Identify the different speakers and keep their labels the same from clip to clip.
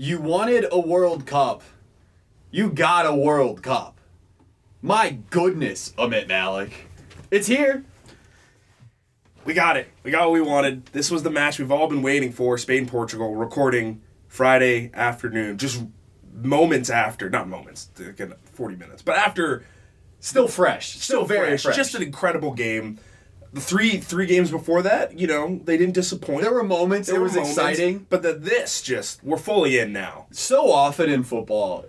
Speaker 1: You wanted a World Cup. You got a World Cup. My goodness, Amit Malik. It's here.
Speaker 2: We got it. We got what we wanted. This was the match we've all been waiting for. Spain Portugal recording Friday afternoon, just moments after, not moments, 40 minutes, but after
Speaker 1: Still fresh. Still, very fresh.
Speaker 2: Just an incredible game. The three three games before that, you know, they didn't disappoint.
Speaker 1: There were moments,
Speaker 2: There
Speaker 1: it was
Speaker 2: moments,
Speaker 1: exciting.
Speaker 2: but the, this just we're fully in now.
Speaker 1: So often in football,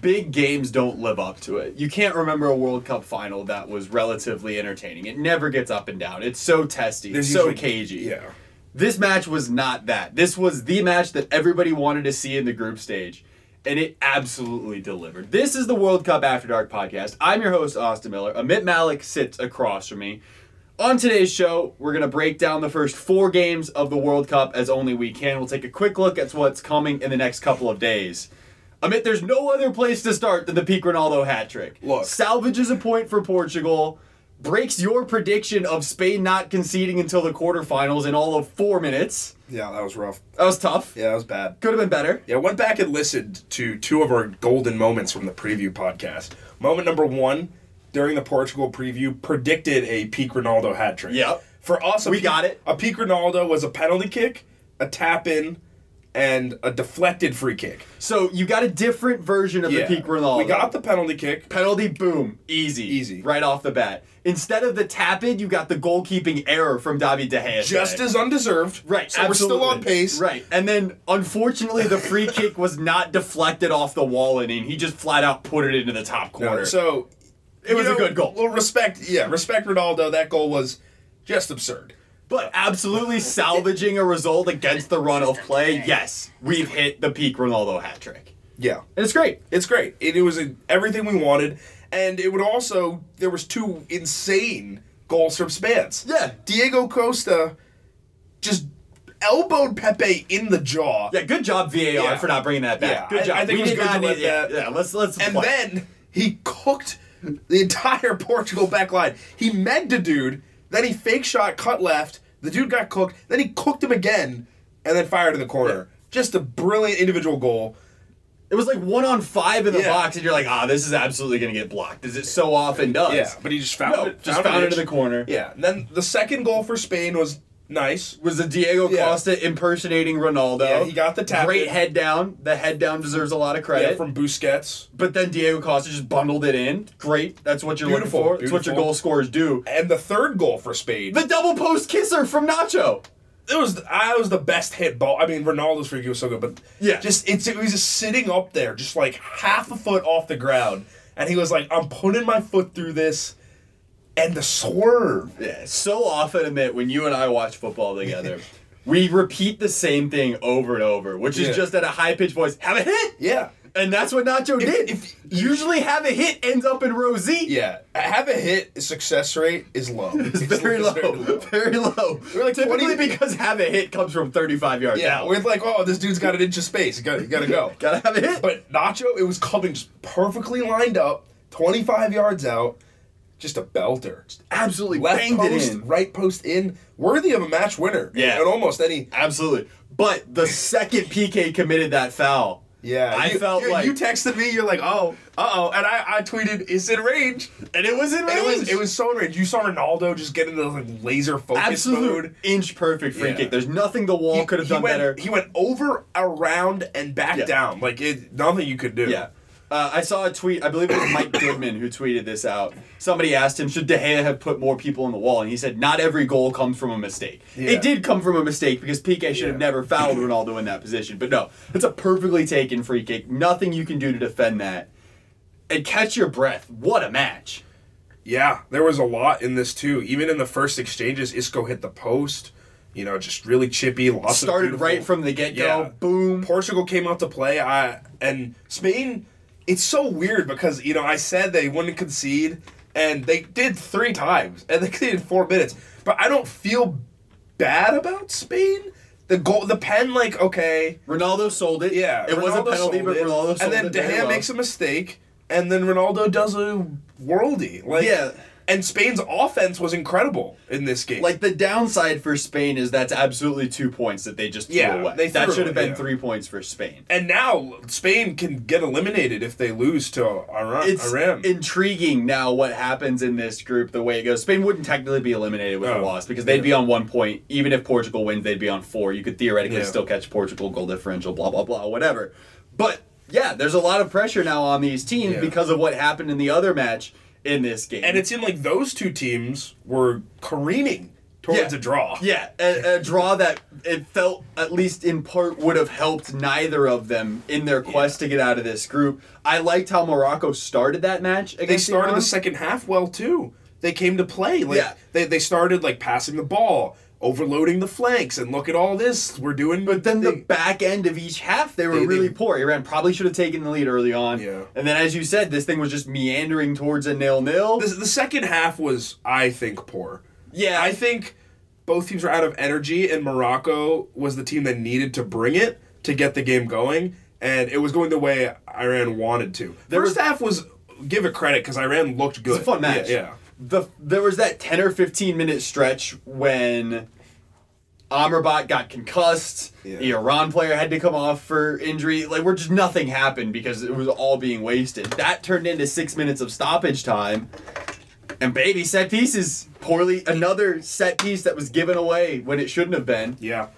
Speaker 1: big games don't live up to it. You can't remember a World Cup final that was relatively entertaining. It never gets up and down. It's so testy,
Speaker 2: There's
Speaker 1: so
Speaker 2: usually-
Speaker 1: cagey.
Speaker 2: Yeah.
Speaker 1: This match was not that. This was the match that everybody wanted to see in the group stage, and it absolutely delivered. This is the World Cup After Dark podcast. I'm your host, Austin Miller. Amit Malik sits across from me. On today's show, we're going to break down the first four games of the World Cup as only we can. We'll take a quick look at what's coming in the next couple of days. Amit, there's no other place to start than the peak Ronaldo hat trick.
Speaker 2: Look.
Speaker 1: Salvages a point for Portugal, breaks your prediction of Spain not conceding until the quarterfinals in all of four minutes.
Speaker 2: Yeah, that was rough.
Speaker 1: That was tough.
Speaker 2: Yeah, that was bad.
Speaker 1: Could have been better.
Speaker 2: Yeah, went back and listened to two of our golden moments from the preview podcast. Moment number one during the Portugal preview predicted a peak Ronaldo hat trick.
Speaker 1: Yep.
Speaker 2: For us,
Speaker 1: We
Speaker 2: peak-
Speaker 1: got it.
Speaker 2: A peak Ronaldo was a penalty kick, a tap in, and a deflected free kick.
Speaker 1: So you got a different version of
Speaker 2: Yeah.
Speaker 1: the peak Ronaldo.
Speaker 2: We got the penalty kick.
Speaker 1: penalty, boom, easy,
Speaker 2: Easy.
Speaker 1: right off the bat. Instead of the tap in, you got the goalkeeping error from David De Gea.
Speaker 2: Just as undeserved.
Speaker 1: Right,
Speaker 2: So we're still on pace.
Speaker 1: Right, and then unfortunately the free kick was not deflected off the wall and in. He just flat out put it into the top
Speaker 2: No,
Speaker 1: corner.
Speaker 2: so
Speaker 1: it was
Speaker 2: you
Speaker 1: a good goal.
Speaker 2: Well, respect. Yeah, respect Ronaldo. That goal was just absurd.
Speaker 1: But absolutely salvaging a result against the run of play, yes, we've hit the peak Ronaldo hat trick.
Speaker 2: Yeah.
Speaker 1: And it's great.
Speaker 2: It's great. It, it was a, everything we wanted, and it would also there was two insane goals from Spans.
Speaker 1: Yeah.
Speaker 2: Diego Costa just elbowed Pepe in the jaw,
Speaker 1: Yeah, good job VAR
Speaker 2: Yeah.
Speaker 1: for not bringing that back.
Speaker 2: Yeah,
Speaker 1: good job.
Speaker 2: I think
Speaker 1: we
Speaker 2: it was good
Speaker 1: not
Speaker 2: to
Speaker 1: need
Speaker 2: let
Speaker 1: yeah,
Speaker 2: that-
Speaker 1: yeah, let's let's
Speaker 2: and
Speaker 1: play.
Speaker 2: then he cooked the entire Portugal back line. He megged a dude, then he fake shot cut left. The dude got cooked, then he cooked him again, and then fired in the corner. Just a brilliant individual goal.
Speaker 1: It was like one on five in the
Speaker 2: Yeah.
Speaker 1: box, and you're like, ah, this is absolutely gonna get blocked, as it so often does.
Speaker 2: Yeah, but he just found
Speaker 1: no,
Speaker 2: it.
Speaker 1: just found
Speaker 2: an
Speaker 1: it in the corner.
Speaker 2: Yeah, and then the second goal for Spain was nice.
Speaker 1: Was the Diego
Speaker 2: Yeah.
Speaker 1: Costa impersonating Ronaldo?
Speaker 2: Yeah, he got the tap
Speaker 1: Great
Speaker 2: in.
Speaker 1: head down. The head down deserves a lot of credit.
Speaker 2: Yeah, from Busquets.
Speaker 1: but then Diego Costa just bundled it in. Great. That's what you're
Speaker 2: Beautiful,
Speaker 1: looking for. That's what your
Speaker 2: beautiful.
Speaker 1: goal scorers do.
Speaker 2: And the third goal for Spain.
Speaker 1: The double post kisser from Nacho.
Speaker 2: it was I was the best hit ball. I mean, Ronaldo's free kick was so good, but
Speaker 1: Yeah.
Speaker 2: just it's it was just sitting up there, just like half a foot off the ground, and he was like, "I'm putting my foot through this," and the swerve.
Speaker 1: Yeah, so often Amit when you and I watch football together, we repeat the same thing over and over, which is
Speaker 2: Yeah.
Speaker 1: just at a high pitched voice. Have a hit,
Speaker 2: Yeah,
Speaker 1: and that's what Nacho did.
Speaker 2: if-
Speaker 1: Usually, have a hit ends up in row Z.
Speaker 2: yeah. Have a hit success rate is low.
Speaker 1: It's very low, very low.
Speaker 2: We're like
Speaker 1: Typically
Speaker 2: 20
Speaker 1: because have a hit comes from 35 yards
Speaker 2: Yeah,
Speaker 1: out.
Speaker 2: with like, oh, this dude's got an inch of space. You gotta, you gotta go.
Speaker 1: Gotta have a hit.
Speaker 2: But Nacho, it was coming just perfectly lined up, 25 yards out, just a belter.
Speaker 1: absolutely
Speaker 2: Left
Speaker 1: banged
Speaker 2: post,
Speaker 1: it in.
Speaker 2: right post in, worthy of a match winner.
Speaker 1: Yeah.
Speaker 2: And almost any.
Speaker 1: Absolutely. But the second PK committed that foul,
Speaker 2: Yeah.
Speaker 1: I
Speaker 2: you,
Speaker 1: felt
Speaker 2: you,
Speaker 1: like-
Speaker 2: You texted me, you're like, oh, uh oh. And I, I tweeted, it's in range.
Speaker 1: and it was in range.
Speaker 2: it was it was so in range. You saw Ronaldo just get into the like, laser focus
Speaker 1: absolute
Speaker 2: mode.
Speaker 1: inch perfect free
Speaker 2: Yeah.
Speaker 1: kick. There's nothing the wall could have done
Speaker 2: went,
Speaker 1: better.
Speaker 2: He went over, around, and back
Speaker 1: Yeah.
Speaker 2: down. Like, it, nothing you could do.
Speaker 1: Yeah. Uh, I saw a tweet. I believe it was Mike Goodman who tweeted this out. Somebody asked him, "Should De Gea have put more people on the wall?" And he said, "Not every goal comes from a mistake.
Speaker 2: Yeah.
Speaker 1: It did come from a mistake because Piqué should have never fouled Ronaldo in that position. But no, it's a perfectly taken free kick. Nothing you can do to defend that. And catch your breath. What a match!
Speaker 2: Yeah, there was a lot in this too. Even in the first exchanges, Isco hit the post. You know, just really chippy. Lots
Speaker 1: Started right from the get go.
Speaker 2: Yeah.
Speaker 1: Boom.
Speaker 2: Portugal came out to play. I and Spain. It's so weird because you know I said they wouldn't concede, and they did three times, and they conceded four minutes. But I don't feel bad about Spain. The goal, the pen, like okay,
Speaker 1: Ronaldo sold it.
Speaker 2: yeah,
Speaker 1: it was a penalty, but Ronaldo sold it.
Speaker 2: and then
Speaker 1: it
Speaker 2: De Gea makes a mistake, and then Ronaldo does a worldy. Like
Speaker 1: yeah.
Speaker 2: And Spain's offense was incredible in this game.
Speaker 1: Like the downside for Spain is that's absolutely two points that they just threw away.
Speaker 2: they
Speaker 1: that should have been
Speaker 2: yeah.
Speaker 1: three points for Spain.
Speaker 2: and now Spain can get eliminated if they lose to Iran.
Speaker 1: It's
Speaker 2: Iran.
Speaker 1: intriguing now what happens in this group the way it goes. Spain wouldn't technically be eliminated with a
Speaker 2: Oh,
Speaker 1: loss because they'd
Speaker 2: yeah.
Speaker 1: be on one point. Even if Portugal wins, they'd be on four. You could theoretically
Speaker 2: Yeah.
Speaker 1: still catch Portugal goal differential, blah blah blah, whatever. But yeah, there's a lot of pressure now on these teams
Speaker 2: Yeah.
Speaker 1: because of what happened in the other match in this game.
Speaker 2: and it seemed like those two teams were careening towards
Speaker 1: Yeah.
Speaker 2: a draw.
Speaker 1: Yeah, a, a draw that it felt at least in part would have helped neither of them in their quest to get out of this group. I liked how Morocco started that match against
Speaker 2: They started
Speaker 1: Iran.
Speaker 2: the second half well too. They came to play. Like
Speaker 1: Yeah.
Speaker 2: they, they started like passing the ball, overloading the flanks, and look at all this. We're doing
Speaker 1: But then the back end of each half, they were
Speaker 2: They-
Speaker 1: really
Speaker 2: they-
Speaker 1: poor. Iran probably should have taken the lead early on.
Speaker 2: Yeah.
Speaker 1: And then, as you said, this thing was just meandering towards a nil-nil.
Speaker 2: the, the second half was, I think, poor.
Speaker 1: yeah,
Speaker 2: I think both teams were out of energy, and Morocco was the team that needed to bring it to get the game going, and it was going the way Iran wanted to.
Speaker 1: There
Speaker 2: First
Speaker 1: was-
Speaker 2: half was give it credit because Iran looked good.
Speaker 1: It's a fun match.
Speaker 2: Yeah, yeah.
Speaker 1: The there was that ten or fifteen minute stretch when Amrabat got concussed.
Speaker 2: Yeah.
Speaker 1: The Iran player had to come off for injury. Like, where just nothing happened because it was all being wasted. That turned into six minutes of stoppage time. And baby, set pieces. Poorly, another set piece that was given away when it shouldn't have been.
Speaker 2: Yeah.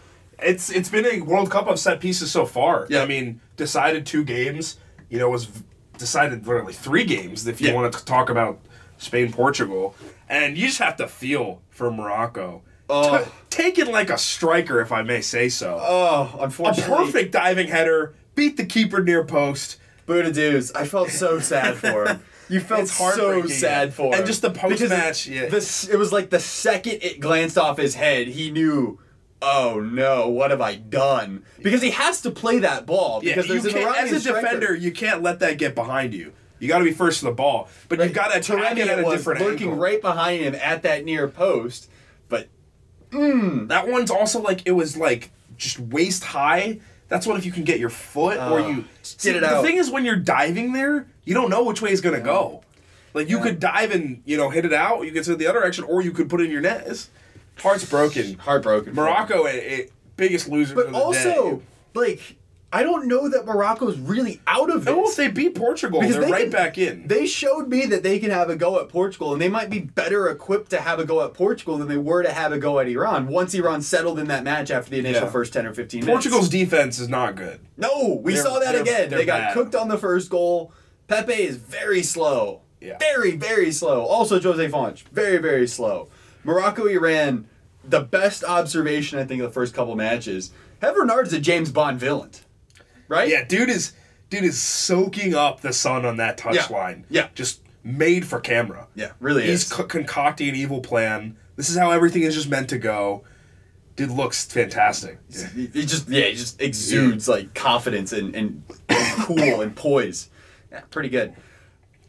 Speaker 2: It's it's been a World Cup of set pieces so far.
Speaker 1: Yeah.
Speaker 2: I mean, decided two games. You know, was decided literally three games if you
Speaker 1: Yeah.
Speaker 2: want to talk about Spain Portugal, and you just have to feel for Morocco.
Speaker 1: Oh.
Speaker 2: T- taken like a striker, if I may say so.
Speaker 1: Oh, unfortunately, a
Speaker 2: perfect diving header, beat the keeper near post.
Speaker 1: Bouhaddouz, I felt so sad for him. You felt
Speaker 2: It's
Speaker 1: so sad for him.
Speaker 2: And just the
Speaker 1: Because
Speaker 2: post-match, yeah.
Speaker 1: This it was like the second it glanced off his head, he knew, oh no, what have I done? Because he has to play that ball
Speaker 2: Yeah,
Speaker 1: because
Speaker 2: you
Speaker 1: there's an Iranian
Speaker 2: as a
Speaker 1: striker.
Speaker 2: defender, you can't let that get behind you. You got to be first to the ball, but you've got to attack it at a different
Speaker 1: lurking
Speaker 2: angle.
Speaker 1: right behind him at that near post, but mm.
Speaker 2: That one's also like it was like just waist high. That's what if you can get your foot or
Speaker 1: Oh,
Speaker 2: you See,
Speaker 1: it
Speaker 2: the
Speaker 1: out.
Speaker 2: thing is when you're diving there, you don't know which way it's gonna go. Like you
Speaker 1: Yeah.
Speaker 2: could dive and you know hit it out. You could to the other direction, or you could put it in your net. It's, heart's broken.
Speaker 1: heartbroken.
Speaker 2: Morocco, a, a biggest loser.
Speaker 1: but
Speaker 2: of the
Speaker 1: also
Speaker 2: day.
Speaker 1: like I don't know that Morocco's really out of this.
Speaker 2: no, if they beat Portugal,
Speaker 1: Because
Speaker 2: they're
Speaker 1: they
Speaker 2: right
Speaker 1: can-
Speaker 2: back in.
Speaker 1: They showed me that they can have a go at Portugal, and they might be better equipped to have a go at Portugal than they were to have a go at Iran. Once Iran settled in that match after the initial
Speaker 2: Yeah.
Speaker 1: first ten or fifteen minutes.
Speaker 2: Portugal's defense is not good.
Speaker 1: no, we
Speaker 2: They're-
Speaker 1: saw that
Speaker 2: they're-
Speaker 1: again.
Speaker 2: they're
Speaker 1: They got
Speaker 2: bad.
Speaker 1: cooked on the first goal. Pepe is very slow.
Speaker 2: Yeah.
Speaker 1: Very, very slow. Also, Jose Fonte, very, very slow. Morocco, Iran, the best observation I think of the first couple matches. Hervé Renard's a James Bond villain, right?
Speaker 2: Yeah, dude is dude is soaking up the sun on that
Speaker 1: Yeah.
Speaker 2: touchline.
Speaker 1: Yeah.
Speaker 2: just made for camera.
Speaker 1: yeah, really
Speaker 2: He's
Speaker 1: is.
Speaker 2: co- concocting an evil plan. This is how everything is just meant to go. Dude looks fantastic.
Speaker 1: He, he just yeah, he just exudes like confidence and, and, and cool and poise. Yeah, pretty good.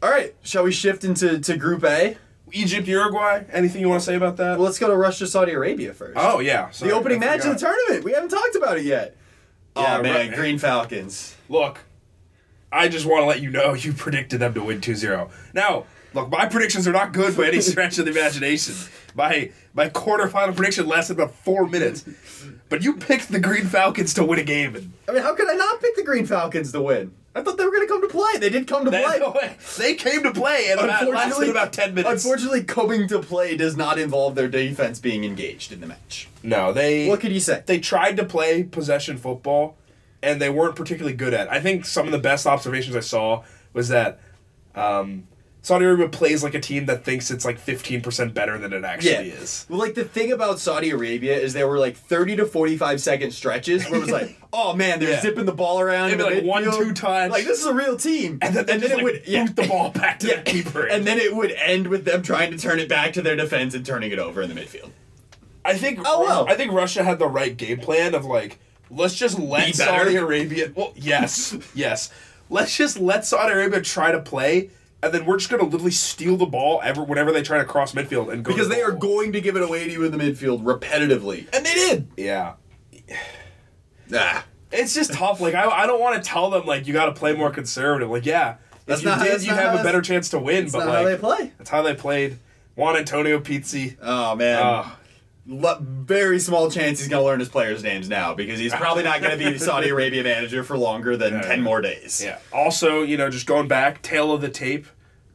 Speaker 1: All right, shall we shift into to Group A?
Speaker 2: Egypt, Uruguay. Anything you want to say about that?
Speaker 1: Well, let's go to Russia, Saudi Arabia first.
Speaker 2: oh yeah,
Speaker 1: the opening match of the tournament. We haven't talked about it yet.
Speaker 2: Yeah,
Speaker 1: oh man,
Speaker 2: right.
Speaker 1: Green Falcons.
Speaker 2: Look, I just want to let you know you predicted them to win 2-0. Now, look, my predictions are not good by any stretch of the imagination. My my quarterfinal prediction lasted about four minutes, but you picked the Green Falcons to win a game, and
Speaker 1: I mean, how could I not pick the Green Falcons to win? I thought they were going to come to play. They did come to play.
Speaker 2: they, they came to play, and about, lasted about ten minutes.
Speaker 1: Unfortunately, coming to play does not involve their defense being engaged in the match.
Speaker 2: no, they
Speaker 1: What could you say?
Speaker 2: they tried to play possession football and they weren't particularly good at it. I think some of the best observations I saw was that um, Saudi Arabia plays like a team that thinks it's like 15% better than it actually is.
Speaker 1: Well, like the thing about Saudi Arabia is there were like 30 to 45 second stretches where it was like, oh man, they're
Speaker 2: Yeah.
Speaker 1: zipping the ball around.
Speaker 2: It'd
Speaker 1: in
Speaker 2: be
Speaker 1: the
Speaker 2: like one, two touch.
Speaker 1: Like this is a real team.
Speaker 2: And then, and then it would
Speaker 1: yeah.
Speaker 2: boot the ball back to
Speaker 1: Yeah.
Speaker 2: the keeper.
Speaker 1: And then it would end with them trying to turn it back to their defense and turning it over in the midfield.
Speaker 2: I think
Speaker 1: Oh, well.
Speaker 2: I think Russia had the right game plan of like let's just let
Speaker 1: Be?
Speaker 2: Saudi Arabia well yes yes let's just let Saudi Arabia try to play and then we're just gonna literally steal the ball ever whenever they try to cross midfield and go
Speaker 1: Because
Speaker 2: to
Speaker 1: they are going to give it away to you in the midfield repetitively. And they did.
Speaker 2: yeah
Speaker 1: Ah.
Speaker 2: It's just tough. Like I, I don't want to tell them like you got to play more conservative. Like yeah,
Speaker 1: That's
Speaker 2: if you
Speaker 1: not-
Speaker 2: did,
Speaker 1: that's
Speaker 2: you
Speaker 1: not
Speaker 2: have
Speaker 1: how
Speaker 2: a better chance to win.
Speaker 1: That's
Speaker 2: but
Speaker 1: not
Speaker 2: like
Speaker 1: how they play.
Speaker 2: that's how they played. Juan Antonio Pizzi.
Speaker 1: Oh man. Very small chance he's going to learn his players' names now because he's probably not going to be the Saudi Arabia manager for longer than
Speaker 2: Yeah.
Speaker 1: 10 more days.
Speaker 2: yeah. Also, you know, just going back, tail of the tape.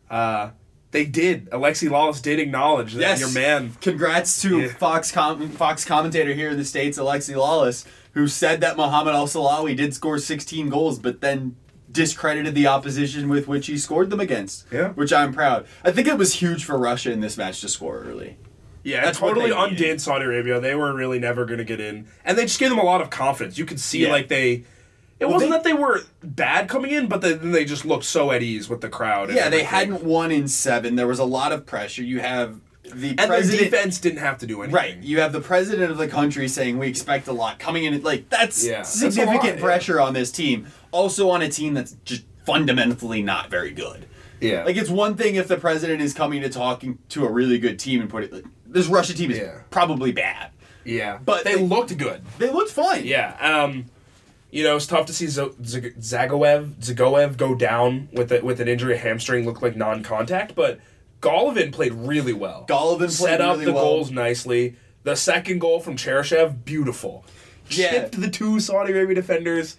Speaker 2: Uh, they did. Alexi Lalas did acknowledge that
Speaker 1: Yes.
Speaker 2: your man.
Speaker 1: Congrats to
Speaker 2: Yeah.
Speaker 1: Fox com- Fox commentator here in the States, Alexi Lalas, who said that Mohamed Al Sahlawi did score 16 goals, but then discredited the opposition with which he scored them against.
Speaker 2: Yeah.
Speaker 1: Which I'm proud. I think it was huge for Russia in this match to score early.
Speaker 2: Yeah,
Speaker 1: That's
Speaker 2: totally undid Saudi Arabia. They were really never going to get in, and they just gave them a lot of confidence. You could see
Speaker 1: Yeah.
Speaker 2: like they. It
Speaker 1: Well,
Speaker 2: wasn't
Speaker 1: they-
Speaker 2: that they were bad coming in, but then they just looked so at ease with the crowd. and
Speaker 1: Yeah, they
Speaker 2: everything.
Speaker 1: hadn't won in seven. There was a lot of pressure. You have the
Speaker 2: and
Speaker 1: president.
Speaker 2: defense didn't have to do anything.
Speaker 1: Right. You have the president of the country saying we expect a lot coming in. Like that's
Speaker 2: Yeah, that's a
Speaker 1: significant
Speaker 2: lot, yeah.
Speaker 1: pressure on this team. Also on a team that's just fundamentally not very good.
Speaker 2: Yeah.
Speaker 1: Like it's one thing if the president is coming to talking to a really good team and put it. Like, this Russia team is
Speaker 2: Yeah.
Speaker 1: probably bad.
Speaker 2: yeah,
Speaker 1: but
Speaker 2: they
Speaker 1: they-
Speaker 2: looked good.
Speaker 1: They looked fine.
Speaker 2: Yeah. Um, you know, it's tough to see Z- Z- Dzagoev Dzagoev go down with a, with an injury, a hamstring, look like non-contact, but Golovin played really well.
Speaker 1: Golovin played
Speaker 2: set up
Speaker 1: really
Speaker 2: the
Speaker 1: well.
Speaker 2: goals nicely. The second goal from Cheryshev, beautiful.
Speaker 1: Yeah.
Speaker 2: Chipped the two Saudi Arabia defenders.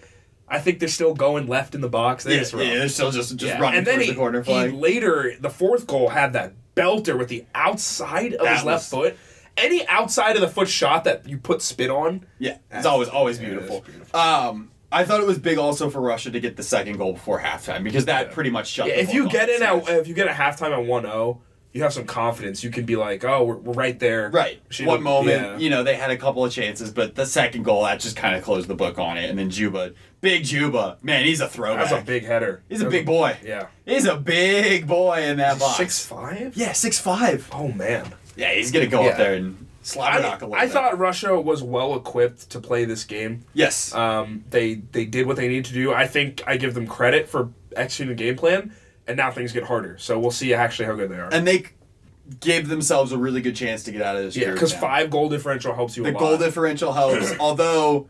Speaker 2: I think they're still going left in the box. They
Speaker 1: yeah, yeah, they're still just just
Speaker 2: Yeah.
Speaker 1: running
Speaker 2: and then he,
Speaker 1: the corner
Speaker 2: he
Speaker 1: flag.
Speaker 2: later the fourth goal had that belter with the outside of
Speaker 1: That
Speaker 2: his left foot. Any outside of the foot shot that you put spin on,
Speaker 1: Yeah, it's always always beautiful.
Speaker 2: beautiful.
Speaker 1: Um, I thought it was big also for Russia to get the second goal before halftime because that
Speaker 2: Yeah.
Speaker 1: pretty much shut.
Speaker 2: Yeah, if you get in at if you get a halftime at 1-0, you have some confidence. You can be like, oh, we're, we're right there.
Speaker 1: Right.
Speaker 2: Should-
Speaker 1: One moment,
Speaker 2: yeah.
Speaker 1: you know, they had a couple of chances, but the second goal that just kind of closed the book on it. And then Dzyuba, big Dzyuba, man, he's a throwback.
Speaker 2: That's a big header.
Speaker 1: He's a big boy.
Speaker 2: Yeah.
Speaker 1: He's a big boy in that box.
Speaker 2: Six five.
Speaker 1: Yeah, six five.
Speaker 2: Oh man.
Speaker 1: Yeah, he's gonna go
Speaker 2: Yeah.
Speaker 1: up there and a knock a little
Speaker 2: I
Speaker 1: bit.
Speaker 2: thought Russia was well equipped to play this game.
Speaker 1: yes.
Speaker 2: Um, they they did what they needed to do. I think I give them credit for executing the game plan, and now things get harder. So we'll see actually how good they are.
Speaker 1: and they gave themselves a really good chance to get out of this.
Speaker 2: yeah, because five goal differential helps you
Speaker 1: the
Speaker 2: a lot.
Speaker 1: goal differential helps, although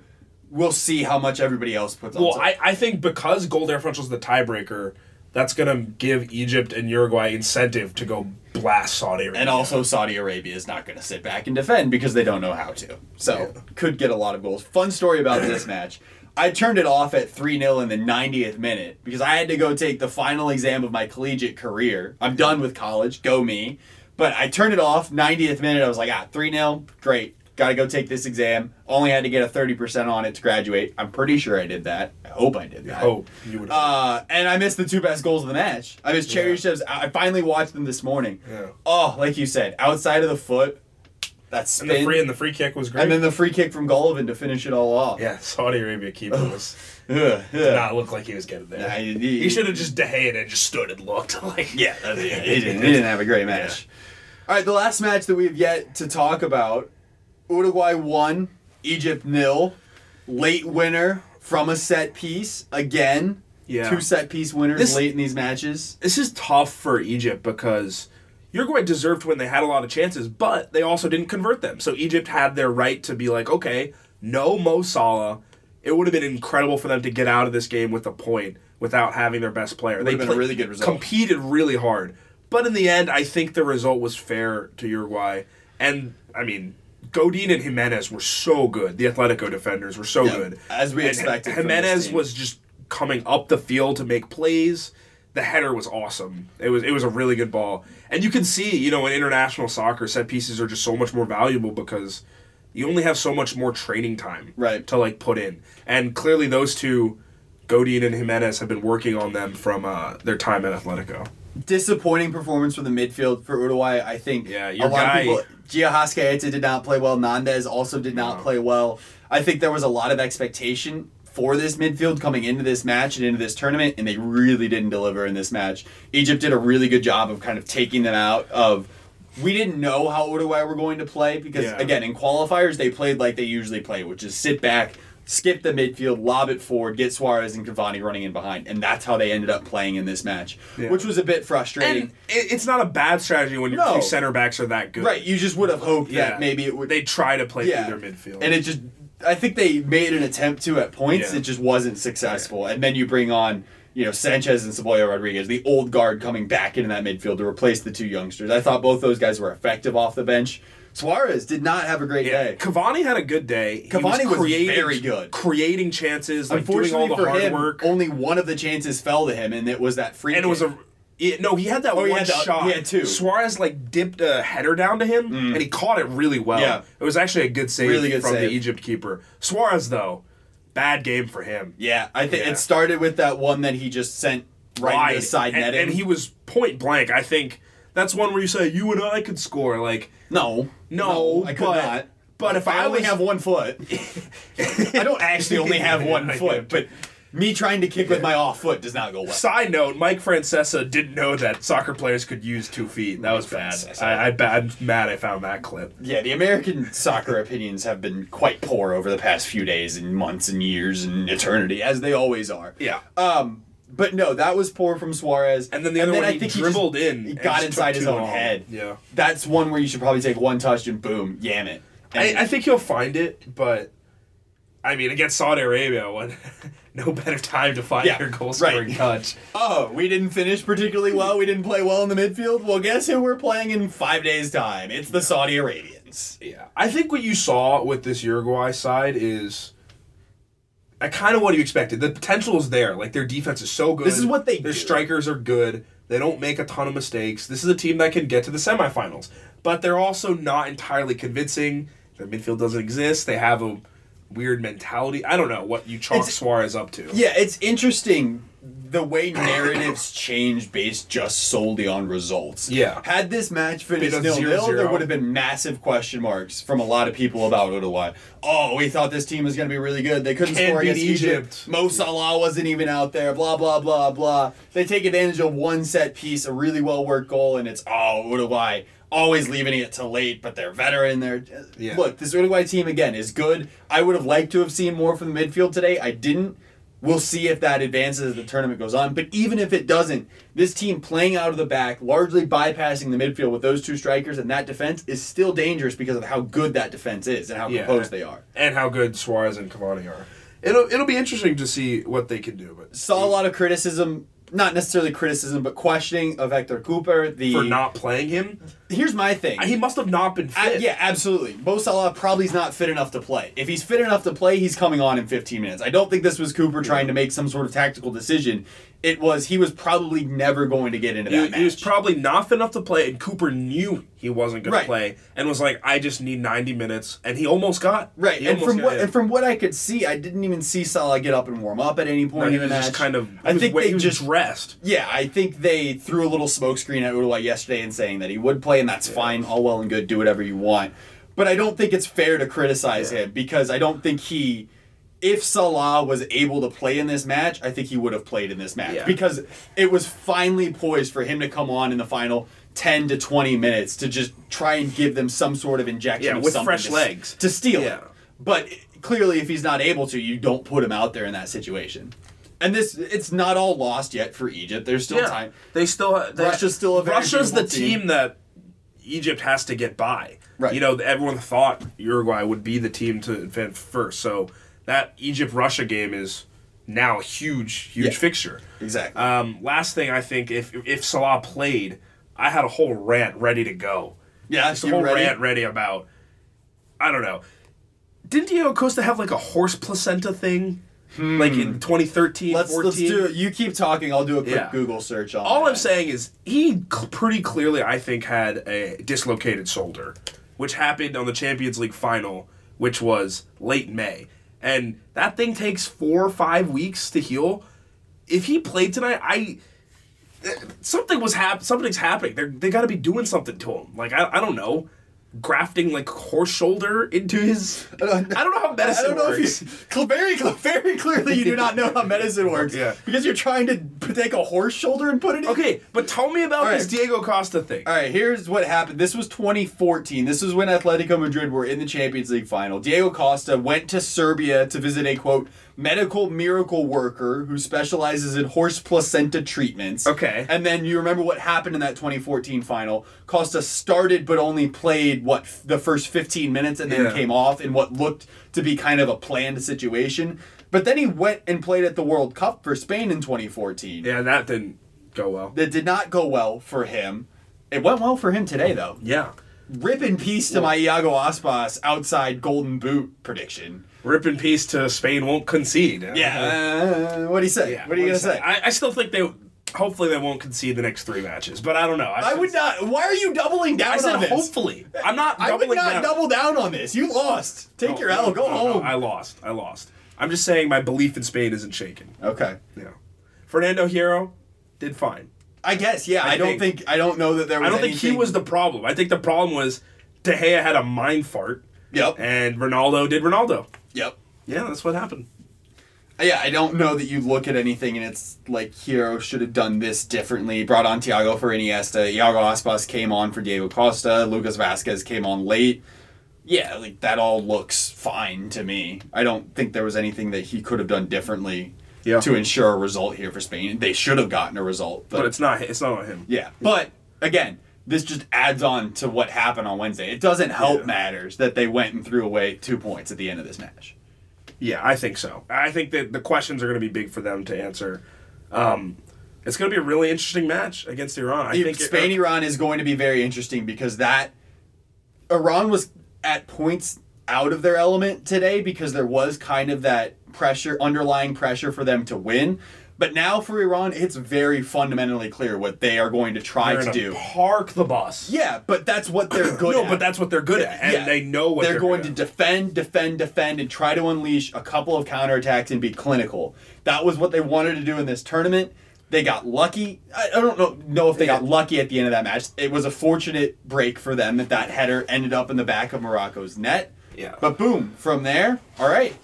Speaker 1: we'll see how much everybody else puts on.
Speaker 2: Well,
Speaker 1: So-
Speaker 2: I, I think because goal differential is the tiebreaker, that's gonna give Egypt and Uruguay incentive to go blast Saudi Arabia.
Speaker 1: And also, Saudi Arabia is not going to sit back and defend because they don't know how to. So,
Speaker 2: Yeah.
Speaker 1: could get a lot of goals. Fun story about this match. I turned it off at 3 0 in the 90th minute because I had to go take the final exam of my collegiate career. I'm done with college. Go me. But I turned it off, 90th minute. I was like, ah, 3 0. Great. Got to go take this exam. Only had to get a 30% on it to graduate. I'm pretty sure I did that. I hope I did that.
Speaker 2: oh, you would.
Speaker 1: Uh, and I missed the two best goals of the match. I missed Cherry
Speaker 2: Yeah.
Speaker 1: Chef's. I finally watched them this morning.
Speaker 2: Yeah.
Speaker 1: Oh, like you said, outside of the foot, that
Speaker 2: and the free and the free kick was great.
Speaker 1: and then the free kick from Golovin to finish it all off.
Speaker 2: yeah, Saudi Arabia keeper was
Speaker 1: ugh.
Speaker 2: did not look like he was getting there.
Speaker 1: Nah, he,
Speaker 2: he should have just dehaed and just stood and looked like.
Speaker 1: Yeah, that's it. he didn't. He didn't have a great match. All right, the last match that we have yet to talk about: Uruguay won, Egypt nil. Late winner from a set piece again.
Speaker 2: Yeah.
Speaker 1: Two set piece winners
Speaker 2: This-
Speaker 1: late in these matches.
Speaker 2: This is tough for Egypt because Uruguay deserved to win. They had a lot of chances, but they also didn't convert them. So Egypt had their right to be like, okay, no Mo Salah. It would have been incredible for them to get out of this game with a point without having their best player.
Speaker 1: Been a really good result.
Speaker 2: Competed really hard, but in the end, I think the result was fair to Uruguay. And I mean, Godin and Giménez were so good. The Atletico defenders were so
Speaker 1: Yeah,
Speaker 2: good,
Speaker 1: as we
Speaker 2: And
Speaker 1: expected Giménez
Speaker 2: was just coming up the field to make plays. The header was awesome. It was it was a really good ball, and you can see, you know, in international soccer, set pieces are just so much more valuable because you only have so much more training time
Speaker 1: Right.
Speaker 2: to like put in. And clearly, those two, Godin and Giménez, have been working on them from uh, their time at Atletico.
Speaker 1: disappointing performance from the midfield for Uruguay. I think
Speaker 2: Yeah,
Speaker 1: a
Speaker 2: your
Speaker 1: lot
Speaker 2: guy-
Speaker 1: of people. De Arrascaeta did not play well. Nandez also did not
Speaker 2: No.
Speaker 1: play well. I think there was a lot of expectation for this midfield coming into this match and into this tournament, and they really didn't deliver in this match. Egypt did a really good job of kind of taking them out of. We didn't know how Uruguay were going to play because,
Speaker 2: Yeah.
Speaker 1: again, in qualifiers they played like they usually play, which is sit back, skip the midfield, lob it forward, get Suarez and Cavani running in behind, and that's how they ended up playing in this match,
Speaker 2: Yeah.
Speaker 1: which was a bit frustrating.
Speaker 2: And it's not a bad strategy when your
Speaker 1: No.
Speaker 2: two center backs are that good.
Speaker 1: Right, you just would have hoped
Speaker 2: Yeah.
Speaker 1: that maybe it would.
Speaker 2: They try to play
Speaker 1: yeah,
Speaker 2: through their midfield.
Speaker 1: and it just I think they made an attempt to at points.
Speaker 2: Yeah.
Speaker 1: It just wasn't successful. And then you bring on, you know, Sanchez and Cebolla Rodriguez, the old guard coming back into that midfield to replace the two youngsters. I thought both those guys were effective off the bench. Suarez did not have a great
Speaker 2: Yeah,
Speaker 1: day.
Speaker 2: Cavani had a good day. He
Speaker 1: Cavani was very good.
Speaker 2: creating chances, like doing
Speaker 1: Unfortunately
Speaker 2: all the
Speaker 1: for
Speaker 2: hard
Speaker 1: him,
Speaker 2: work.
Speaker 1: only one of the chances fell to him, and it was that free.
Speaker 2: and it was a it, no, he had that
Speaker 1: Oh, he
Speaker 2: one
Speaker 1: had the-
Speaker 2: shot.
Speaker 1: he had two. Mm.
Speaker 2: Suarez like dipped a header down to him, and he caught it really well.
Speaker 1: Yeah.
Speaker 2: it was actually a good save
Speaker 1: Really good
Speaker 2: from
Speaker 1: save.
Speaker 2: the Egypt keeper. Suarez though, bad game for him.
Speaker 1: Yeah, I think
Speaker 2: Yeah.
Speaker 1: it started with that one that he just sent right the side
Speaker 2: and,
Speaker 1: netting.
Speaker 2: and he was point blank. I think that's one where you say you and I could score. Like
Speaker 1: no,
Speaker 2: no,
Speaker 1: I could
Speaker 2: but,
Speaker 1: not.
Speaker 2: But if
Speaker 1: I,
Speaker 2: I,
Speaker 1: only
Speaker 2: was-
Speaker 1: have one foot, I don't actually only have one foot, but me trying to kick with my off foot does not go well.
Speaker 2: Side note: Mike Francesa didn't know that soccer players could use two feet. That was bad.
Speaker 1: Francesa.
Speaker 2: I, I bad mad. I found that clip.
Speaker 1: Yeah, the American soccer opinions have been quite poor over the past few days and months and years and eternity, as they always are.
Speaker 2: Yeah.
Speaker 1: Um, but no, that was poor from Suarez.
Speaker 2: And then the other one,
Speaker 1: I
Speaker 2: he
Speaker 1: think
Speaker 2: dribbled
Speaker 1: just-
Speaker 2: in
Speaker 1: He got inside his own
Speaker 2: long.
Speaker 1: head.
Speaker 2: Yeah.
Speaker 1: That's one where you should probably take one touch and boom, yam it.
Speaker 2: I, I think he'll find it, but I mean, against Saudi Arabia, when no better time to find
Speaker 1: Yeah,
Speaker 2: your goal scoring
Speaker 1: right.
Speaker 2: touch.
Speaker 1: Oh, we didn't finish particularly well. We didn't play well in the midfield. Well, guess who we're playing in five days' time? It's the Saudi Arabians.
Speaker 2: Yeah, I think what you saw with this Uruguay side is. Uh, I kind of what you expected. The potential is there. Like their defense is so good.
Speaker 1: This is what they
Speaker 2: Their
Speaker 1: do.
Speaker 2: strikers are good. They don't make a ton of mistakes. This is a team that can get to the semifinals, but they're also not entirely convincing. Their midfield doesn't exist. They have a weird mentality. I don't know what you chalk
Speaker 1: It's-
Speaker 2: Suarez up to.
Speaker 1: Yeah, it's interesting the way narratives change based just solely on results.
Speaker 2: Yeah.
Speaker 1: Had this match finished nil nil,
Speaker 2: 0-0.
Speaker 1: there would have been massive question marks from a lot of people about Uruguay. Oh, we thought this team was going to be really good. They couldn't
Speaker 2: Can't
Speaker 1: score against Egypt.
Speaker 2: Egypt.
Speaker 1: Mo Salah wasn't even out there. Blah blah blah blah. They take advantage of one set piece, a really well worked goal, and it's oh Uruguay. Always leaving it to late, but they're veteran. They're
Speaker 2: Yeah.
Speaker 1: look. This Uruguay team again is good. I would have liked to have seen more from the midfield today. I didn't. We'll see if that advances as the tournament goes on. But even if it doesn't, this team playing out of the back, largely bypassing the midfield with those two strikers and that defense is still dangerous because of how good that defense is and how
Speaker 2: Yeah.
Speaker 1: composed they are.
Speaker 2: and how good Suarez and Cavani are. It'll it'll be interesting to see what they can do. But
Speaker 1: Saw a lot of criticism, not necessarily criticism, but questioning of Hector Cúper. The
Speaker 2: for not playing him,
Speaker 1: here's my thing.
Speaker 2: he must have not been fit.
Speaker 1: yeah, absolutely. Mo Salah probably is not fit enough to play. If he's fit enough to play, he's coming on in 15 minutes. I don't think this was Cúper trying to make some sort of tactical decision. It was he was probably never going to get into that
Speaker 2: He,
Speaker 1: match.
Speaker 2: he was probably not fit enough to play, and Cúper knew he wasn't going
Speaker 1: Right.
Speaker 2: to play, and was like, "I just need ninety minutes," and he almost got
Speaker 1: right,
Speaker 2: He
Speaker 1: and from what and from what I could see, I didn't even see Salah get up and warm up at any
Speaker 2: No,
Speaker 1: point
Speaker 2: he
Speaker 1: in the
Speaker 2: was just kind of.
Speaker 1: I
Speaker 2: he was
Speaker 1: think they
Speaker 2: he
Speaker 1: just
Speaker 2: rest.
Speaker 1: Yeah, I think they threw a little smokescreen at Uruguay yesterday and saying that he would play, and that's fine, all well and good, do whatever you want. But I don't think it's fair to criticize
Speaker 2: Yeah.
Speaker 1: him because I don't think he. If Salah was able to play in this match, I think he would have played in this match
Speaker 2: Yeah.
Speaker 1: because it was finally poised for him to come on in the final 10 to 20 minutes to just try and give them some sort of injection
Speaker 2: Yeah, with fresh
Speaker 1: to,
Speaker 2: legs.
Speaker 1: to steal
Speaker 2: Yeah.
Speaker 1: it. But clearly, if he's not able to, you don't put him out there in that situation. And this, it's not all lost yet for Egypt. There's still
Speaker 2: Yeah,
Speaker 1: time.
Speaker 2: they still. They,
Speaker 1: Russia's still a
Speaker 2: Russia's the
Speaker 1: team.
Speaker 2: team that Egypt has to get by.
Speaker 1: Right.
Speaker 2: You know, everyone thought Uruguay would be the team to advance first, so that Egypt Russia game is now a huge, huge
Speaker 1: Yeah.
Speaker 2: fixture.
Speaker 1: Exactly.
Speaker 2: Um, last thing I think, if if Salah played, I had a whole rant ready to go.
Speaker 1: yeah,
Speaker 2: Just a whole
Speaker 1: ready?
Speaker 2: rant ready about. I don't know. Didn't Diego Costa have like a horse placenta thing, like in 2013,
Speaker 1: Hmm. Let's
Speaker 2: 14?
Speaker 1: let's do it. You keep talking. I'll do a quick
Speaker 2: Yeah.
Speaker 1: Google search on.
Speaker 2: All
Speaker 1: that.
Speaker 2: I'm saying is he cl- pretty clearly, I think, had a dislocated shoulder, which happened on the Champions League final, which was late May, and that thing takes four or five weeks to heal. If he played tonight, I eh, something was hap- something's happening. They're, they got to be doing something to him. Like I, I don't know. Grafting like horse shoulder into his. I don't know how medicine.
Speaker 1: I don't know
Speaker 2: works.
Speaker 1: if you very very clearly you do not know how medicine works.
Speaker 2: Yeah.
Speaker 1: Because you're trying to take a horse shoulder and put it in.
Speaker 2: Okay, but tell me about
Speaker 1: All
Speaker 2: this. Diego Costa thing.
Speaker 1: All right, here's what happened. This was 2014. This was when Atletico Madrid were in the Champions League final. Diego Costa went to Serbia to visit a quote medical miracle worker who specializes in horse placenta treatments.
Speaker 2: Okay.
Speaker 1: And then you remember what happened in that 2014 final. Costa started but only played what f- the first 15 minutes and then
Speaker 2: Yeah.
Speaker 1: came off in what looked to be kind of a planned situation. But then he went and played at the World Cup for Spain in 2014.
Speaker 2: Yeah, that didn't go well.
Speaker 1: That did not go well for him. It went well for him today though.
Speaker 2: Yeah.
Speaker 1: Rip in peace to my Iago Aspas outside Golden Boot prediction.
Speaker 2: Rip in peace to Spain won't concede.
Speaker 1: Yeah. Uh, what do you say?
Speaker 2: Yeah,
Speaker 1: what are you gonna say?
Speaker 2: I, I still think they. Hopefully, they won't concede the next three matches, but I don't know.
Speaker 1: I would not. Why are you doubling down
Speaker 2: I said
Speaker 1: on this?
Speaker 2: hopefully. I'm not.
Speaker 1: I would not
Speaker 2: down.
Speaker 1: double down on this. You lost. Take
Speaker 2: No,
Speaker 1: your L.
Speaker 2: no,
Speaker 1: Go
Speaker 2: no,
Speaker 1: home.
Speaker 2: I lost. I lost. I'm just saying my belief in Spain isn't shaken.
Speaker 1: okay.
Speaker 2: Yeah. Fernando Hierro did fine.
Speaker 1: I guess. Yeah. I,
Speaker 2: I
Speaker 1: don't think,
Speaker 2: think-
Speaker 1: I don't know that there was.
Speaker 2: I don't think he was the problem. I think the problem was De Gea had a mind fart,
Speaker 1: Yep.
Speaker 2: and Ronaldo did Ronaldo.
Speaker 1: Yep.
Speaker 2: Yeah, that's what happened.
Speaker 1: Uh, yeah, I don't know that you look at anything and it's like Hierro should have done this differently. Brought on Thiago for Iniesta. Iago Aspas came on for Diego Costa. Lucas Vázquez came on late. Yeah, like that all looks fine to me. I don't think there was anything that he could have done differently
Speaker 2: Yeah.
Speaker 1: to ensure a result here for Spain. They should have gotten a result, but,
Speaker 2: But it's not. It's not on him.
Speaker 1: yeah. But again, this just adds on to what happened on Wednesday. It doesn't help
Speaker 2: Yeah.
Speaker 1: matters that they went and threw away two points at the end of this match.
Speaker 2: Yeah, I think so. I think that the questions are going to be big for them to answer. Um, it's going to be a really interesting match against Iran. I think
Speaker 1: Spain Iran is going to be very interesting because that Iran was at points out of their element today because there was kind of that pressure, underlying pressure for them to win. But now for Iran, it's very fundamentally clear what they are going to try
Speaker 2: they're
Speaker 1: to do.
Speaker 2: Park the bus.
Speaker 1: Yeah, but that's what they're good
Speaker 2: no,
Speaker 1: at.
Speaker 2: but that's what they're good at, and
Speaker 1: Yeah.
Speaker 2: they know what
Speaker 1: they're,
Speaker 2: they're,
Speaker 1: going to
Speaker 2: at.
Speaker 1: defend, defend, defend, and try to unleash a couple of counterattacks and be clinical. That was what they wanted to do in this tournament. They got lucky. I, I don't know, know if they got lucky at the end of that match. It was a fortunate break for them that that header ended up in the back of Morocco's net.
Speaker 2: Yeah.
Speaker 1: But boom, from there, all right.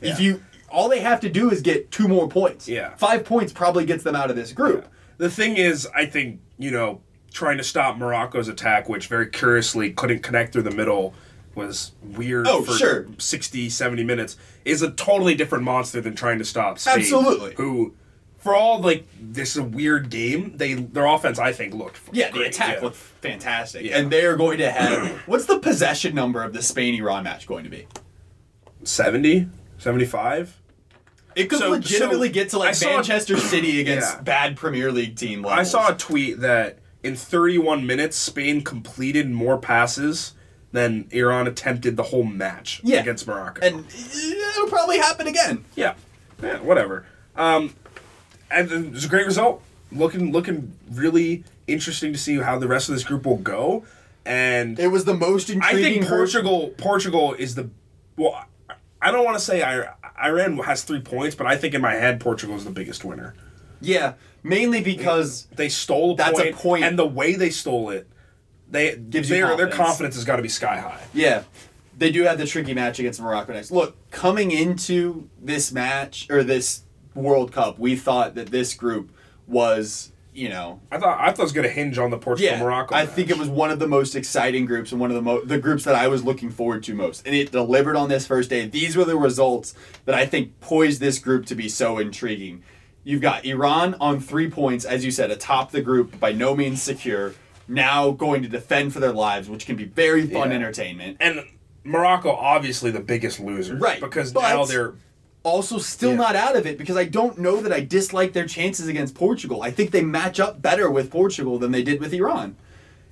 Speaker 1: If you all they have to do is get two more points.
Speaker 2: Yeah.
Speaker 1: Five points probably gets them out of this group.
Speaker 2: The thing is, I think, you know, trying to stop Morocco's attack, which very curiously couldn't connect through the middle, was weird
Speaker 1: Oh,
Speaker 2: for
Speaker 1: sure.
Speaker 2: 60, 70 minutes, is a totally different monster than trying to stop Spain.
Speaker 1: Absolutely.
Speaker 2: Who, for all, like, this is a weird game, they their offense, I think, looked
Speaker 1: Yeah, the attack
Speaker 2: yeah.
Speaker 1: looked fantastic.
Speaker 2: Yeah.
Speaker 1: And they are going to have what's the possession number of the Spain Iran match going to be?
Speaker 2: 70? 75?
Speaker 1: It could
Speaker 2: So-
Speaker 1: legitimately
Speaker 2: so
Speaker 1: get to like
Speaker 2: saw-
Speaker 1: Manchester City against
Speaker 2: Yeah.
Speaker 1: bad Premier League team levels.
Speaker 2: I saw a tweet that in 31 minutes, Spain completed more passes than Iran attempted the whole match
Speaker 1: Yeah.
Speaker 2: against Morocco.
Speaker 1: and it'll probably happen again.
Speaker 2: Yeah, yeah, whatever. Um, and it was a great result. Looking, looking really interesting to see how the rest of this group will go. And
Speaker 1: It was the most intriguing.
Speaker 2: I think
Speaker 1: group-
Speaker 2: Portugal, Portugal is the well. I don't want to say I, Iran has three points, but I think in my head Portugal is the biggest winner.
Speaker 1: Yeah, mainly because
Speaker 2: They stole a
Speaker 1: That's a
Speaker 2: point,
Speaker 1: point.
Speaker 2: and the way they stole it, they
Speaker 1: Gives you
Speaker 2: their, their
Speaker 1: confidence.
Speaker 2: confidence has got to be sky high.
Speaker 1: yeah, they do have the tricky match against Morocco next. Look, coming into this match or this World Cup, we thought that this group was, you know,
Speaker 2: I thought I thought it was going to hinge on the Portugal Morocco.
Speaker 1: I think it was one of the most exciting groups and one of the mo- the groups that I was looking forward to most. And it delivered on this first day. These were the results that I think poised this group to be so intriguing. You've got Iran on three points, as you said, atop the group, by no means secure. Now going to defend for their lives, which can be very fun
Speaker 2: Yeah.
Speaker 1: entertainment.
Speaker 2: and Morocco obviously the biggest loser,
Speaker 1: Right,
Speaker 2: Because
Speaker 1: but-
Speaker 2: now they're
Speaker 1: Also, still
Speaker 2: Yeah.
Speaker 1: not out of it because I don't know that I dislike their chances against Portugal. I think they match up better with Portugal than they did with Iran,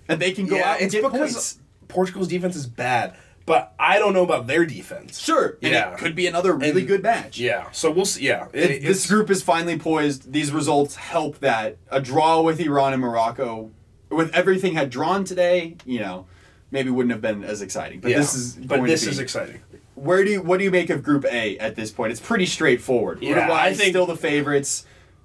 Speaker 1: and they can go out and
Speaker 2: it's
Speaker 1: get
Speaker 2: because
Speaker 1: points.
Speaker 2: Portugal's defense is bad, but I don't know about their defense.
Speaker 1: Sure, and
Speaker 2: Yeah.
Speaker 1: it could be another really
Speaker 2: And-
Speaker 1: good match.
Speaker 2: Yeah, so we'll see. Yeah,
Speaker 1: It-
Speaker 2: it-
Speaker 1: this group is finally poised. These results help that. A draw with Iran and Morocco, with everything had drawn today, you know, maybe wouldn't have been as exciting. But
Speaker 2: yeah,
Speaker 1: this is
Speaker 2: but this
Speaker 1: to be.
Speaker 2: is exciting.
Speaker 1: Where do you what do you make of Group A at this point? It's pretty straightforward.
Speaker 2: Yeah,
Speaker 1: Uruguay
Speaker 2: I think-
Speaker 1: still the favorites.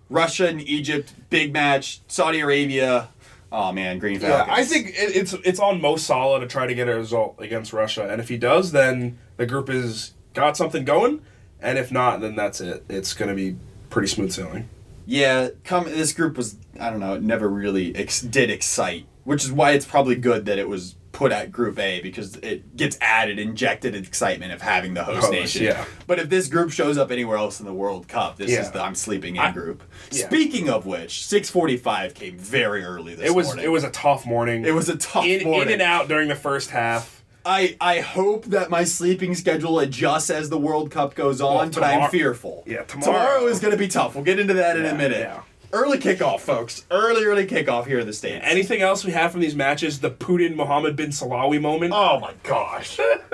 Speaker 1: Russia and Egypt, big match. Saudi Arabia. Oh man, Green
Speaker 2: Yeah, I think it, it's it's on Mo Salah to try to get a result against Russia, and if he does, then the group is got something going, and if not, then that's it. It's going to be pretty smooth sailing.
Speaker 1: Yeah, come. This group was I don't know. It never really ex- did excite, which is why it's probably good that it was put at Group A because it gets added, injected excitement of having the host
Speaker 2: Host,
Speaker 1: nation.
Speaker 2: yeah.
Speaker 1: But if this group shows up anywhere else in the World Cup, this
Speaker 2: Yeah.
Speaker 1: is the I'm sleeping in
Speaker 2: I-
Speaker 1: group.
Speaker 2: yeah.
Speaker 1: Speaking of which, 6:45 came very early this
Speaker 2: It was
Speaker 1: morning.
Speaker 2: it was a tough morning.
Speaker 1: It was a tough
Speaker 2: in,
Speaker 1: morning.
Speaker 2: in and out during the first half.
Speaker 1: I I hope that my sleeping schedule adjusts as the World Cup goes on,
Speaker 2: Well,
Speaker 1: but I'm fearful.
Speaker 2: Yeah, tomorrow-
Speaker 1: is going to be tough. We'll get into that in a minute.
Speaker 2: Yeah.
Speaker 1: Early kickoff, folks. Early, early kickoff here in the states.
Speaker 2: Anything else we have from these matches? The Putin Mohammed bin Salawi moment.
Speaker 1: oh my gosh,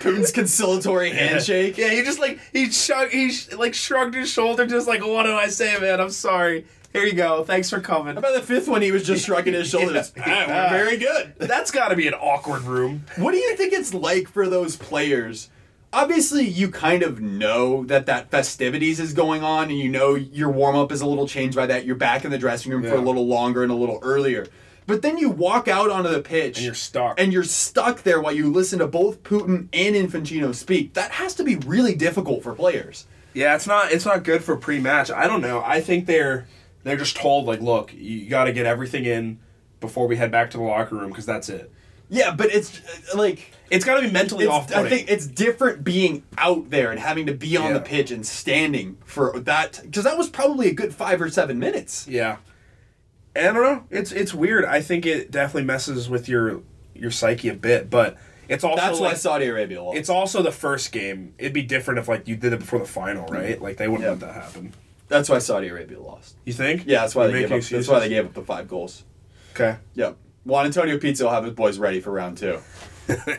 Speaker 1: Putin's conciliatory handshake.
Speaker 2: Yeah, he just like he shrug, he sh- like shrugged his shoulder, just like, "What do I say, man? I'm sorry. Here you go. Thanks for coming."
Speaker 1: How about the fifth one? He was just shrugging his shoulders.
Speaker 2: Yeah.
Speaker 1: Ah, we're very good.
Speaker 2: That's got to be an awkward room.
Speaker 1: What do you think it's like for those players? Obviously, you kind of know that that festivities is going on, and you know your warm up is a little changed by that. You're back in the dressing room for a little longer and a little earlier. But then you walk out onto the pitch,
Speaker 2: And you're stuck.
Speaker 1: and you're stuck there while you listen to both Putin and Infantino speak. That has to be really difficult for players.
Speaker 2: Yeah, it's not it's not good for pre-match. I don't know. I think they're they're just told like, "Look, you got to get everything in before we head back to the locker room because that's it."
Speaker 1: Yeah, but it's uh, like
Speaker 2: It's got to be mentally off.
Speaker 1: I think it's different being out there and having to be on
Speaker 2: Yeah.
Speaker 1: the pitch and standing for that because that was probably a good five or seven minutes.
Speaker 2: Yeah. And I don't know. It's it's weird. I think it definitely messes with your your psyche a bit, but it's also
Speaker 1: That's why
Speaker 2: like,
Speaker 1: Saudi Arabia lost.
Speaker 2: it's also the first game. It'd be different if like you did it before the final, right? Like they wouldn't let that happen.
Speaker 1: That's why Saudi Arabia lost.
Speaker 2: You think?
Speaker 1: Yeah, that's why
Speaker 2: You're
Speaker 1: they gave
Speaker 2: making
Speaker 1: up. That's why they gave up the five goals.
Speaker 2: Okay.
Speaker 1: Yep. Juan Antonio Pizza will have his boys ready for round two.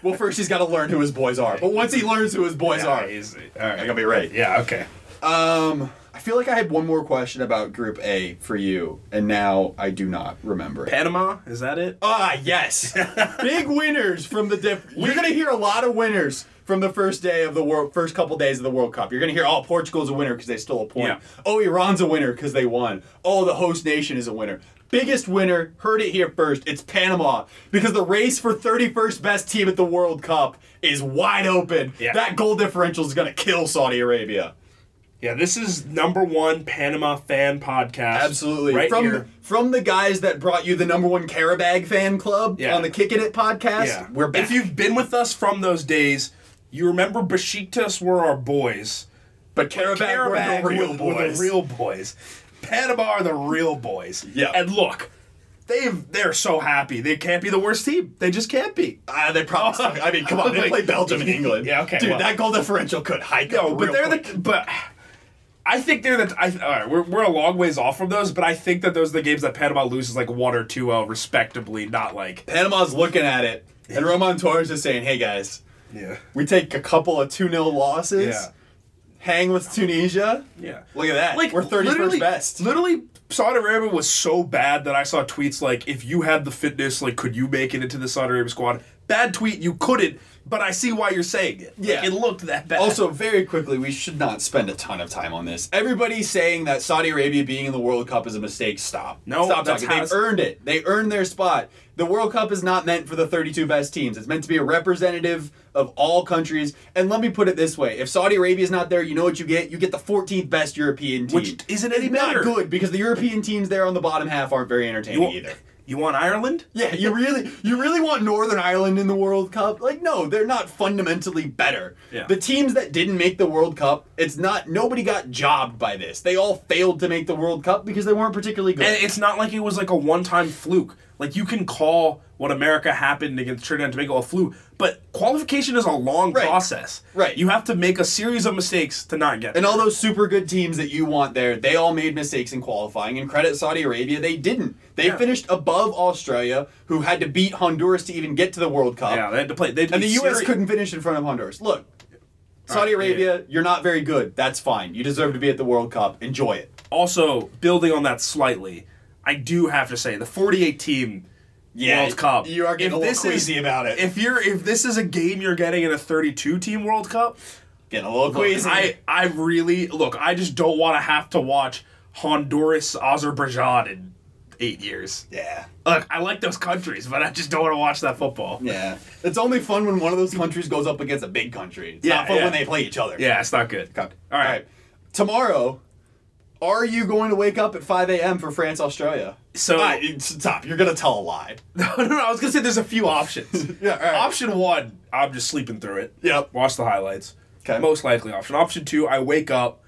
Speaker 1: well, first he's got to learn who his boys are, but once he learns who his boys
Speaker 2: Yeah,
Speaker 1: are,
Speaker 2: he's- all right.
Speaker 1: I gotta be ready.
Speaker 2: Yeah. Okay.
Speaker 1: Um, I feel like I had one more question about Group A for you, and now I do not remember it.
Speaker 2: Panama is that it?
Speaker 1: Ah, yes. Big winners from the diff. You're gonna hear a lot of winners from the first day of the world, first couple days of the World Cup. You're gonna hear, oh, Portugal's a winner because they stole a point.
Speaker 2: Yeah.
Speaker 1: Oh, Iran's a winner because they won. Oh, the host nation is a winner. Biggest winner, heard it here first. It's Panama because the race for 31st best team at the World Cup is wide open.
Speaker 2: Yeah.
Speaker 1: That goal differential is gonna kill Saudi Arabia.
Speaker 2: Yeah. This is number one Panama fan podcast.
Speaker 1: Absolutely.
Speaker 2: Right
Speaker 1: from
Speaker 2: here.
Speaker 1: from the guys that brought you the number one Qarabag fan club
Speaker 2: Yeah.
Speaker 1: on the Kicking It podcast.
Speaker 2: Yeah.
Speaker 1: We're back.
Speaker 2: If you've been with us from those days, you remember Besiktas were our boys.
Speaker 1: but Qarabag, were the real
Speaker 2: were- were the real boys. Panama are the real boys.
Speaker 1: Yeah.
Speaker 2: And look, they've they're so happy. They can't be the worst team. They just can't be.
Speaker 1: Ah, they probably. suck. I mean, come on, they play Belgium and England.
Speaker 2: Yeah, okay,
Speaker 1: dude,
Speaker 2: well-
Speaker 1: that goal differential could hike
Speaker 2: No,
Speaker 1: up.
Speaker 2: but they're
Speaker 1: quick.
Speaker 2: the but. I think they're the. I, all right, we're, we're a long ways off from those, but I think that those are the games that Panama loses like one or two L respectably, not like
Speaker 1: Panama's looking at it, and Roman Torres is saying, "Hey guys,
Speaker 2: yeah,
Speaker 1: we take a couple of two 0 losses,
Speaker 2: Yeah.
Speaker 1: Hang with Tunisia.
Speaker 2: yeah.
Speaker 1: Look at that.
Speaker 2: Like
Speaker 1: we're thirty
Speaker 2: literally-
Speaker 1: best.
Speaker 2: Literally, Saudi Arabia was so bad that I saw tweets like, "If you had the fitness, like, could you make it into the Saudi Arabia squad?" Bad tweet. You couldn't, but I see why you're saying it. Like,
Speaker 1: Yeah.
Speaker 2: it looked that bad.
Speaker 1: Also, very quickly, we should not spend a ton of time on this. Everybody's saying that Saudi Arabia being in the World Cup is a mistake. Stop.
Speaker 2: No,
Speaker 1: stop talking. They've earned it. They earned their spot. The World Cup is not meant for the 32 best teams. It's meant to be a representative of all countries. And let me put it this way: if Saudi Arabia is not there, you know what you get? You get the 14th best European team,
Speaker 2: Which isn't any
Speaker 1: It's not good because the European teams there on the bottom half aren't very entertaining
Speaker 2: you
Speaker 1: either.
Speaker 2: you want Ireland?
Speaker 1: Yeah, you really you really want Northern Ireland in the World Cup? Like no, they're not fundamentally better.
Speaker 2: Yeah.
Speaker 1: The teams that didn't make the World Cup, it's not nobody got jobbed by this. They all failed to make the World Cup because they weren't particularly good.
Speaker 2: And it's not like it was like a one-time fluke. Like you can call what America happened against Trinidad and Tobago a fluke, but qualification is a long
Speaker 1: Right.
Speaker 2: process.
Speaker 1: Right.
Speaker 2: You have to make a series of mistakes to not get.
Speaker 1: and
Speaker 2: there.
Speaker 1: all those super good teams that you want there, they all made mistakes in qualifying. And credit Saudi Arabia, they didn't. They
Speaker 2: Yeah.
Speaker 1: finished above Australia, who had to beat Honduras to even get to the World Cup.
Speaker 2: yeah, they had to play. They had to
Speaker 1: And the U.S. Couldn't finish in front of Honduras. Look, Saudi
Speaker 2: Alright,
Speaker 1: Arabia, you're not very good. That's fine. You deserve to be at the World Cup. Enjoy it.
Speaker 2: Also, building on that slightly, I do have to say the 48 team World Cup.
Speaker 1: You are getting
Speaker 2: If
Speaker 1: a little
Speaker 2: this is-
Speaker 1: about it.
Speaker 2: If you're if this is a game you're getting in a 32 team World Cup,
Speaker 1: getting a little
Speaker 2: look,
Speaker 1: queasy.
Speaker 2: I I really look. I just don't want to have to watch Honduras, Azerbaijan in eight years.
Speaker 1: yeah.
Speaker 2: Look, I like those countries, but I just don't want to watch that football.
Speaker 1: Yeah. It's only fun when one of those countries goes up against a big country. It's
Speaker 2: Yeah,
Speaker 1: not fun
Speaker 2: yeah.
Speaker 1: when they play each other.
Speaker 2: Yeah, it's not good.
Speaker 1: Okay.
Speaker 2: All right.
Speaker 1: Tomorrow, are you going to wake up at 5 a.m. for France Australia?
Speaker 2: So
Speaker 1: you- stop. You're gonna tell a lie.
Speaker 2: no, no, no, I was gonna say there's a few options.
Speaker 1: Yeah, right.
Speaker 2: Option one, I'm just sleeping through it.
Speaker 1: Yep.
Speaker 2: Watch the highlights.
Speaker 1: 'Kay.
Speaker 2: Most likely option. Option two, I wake up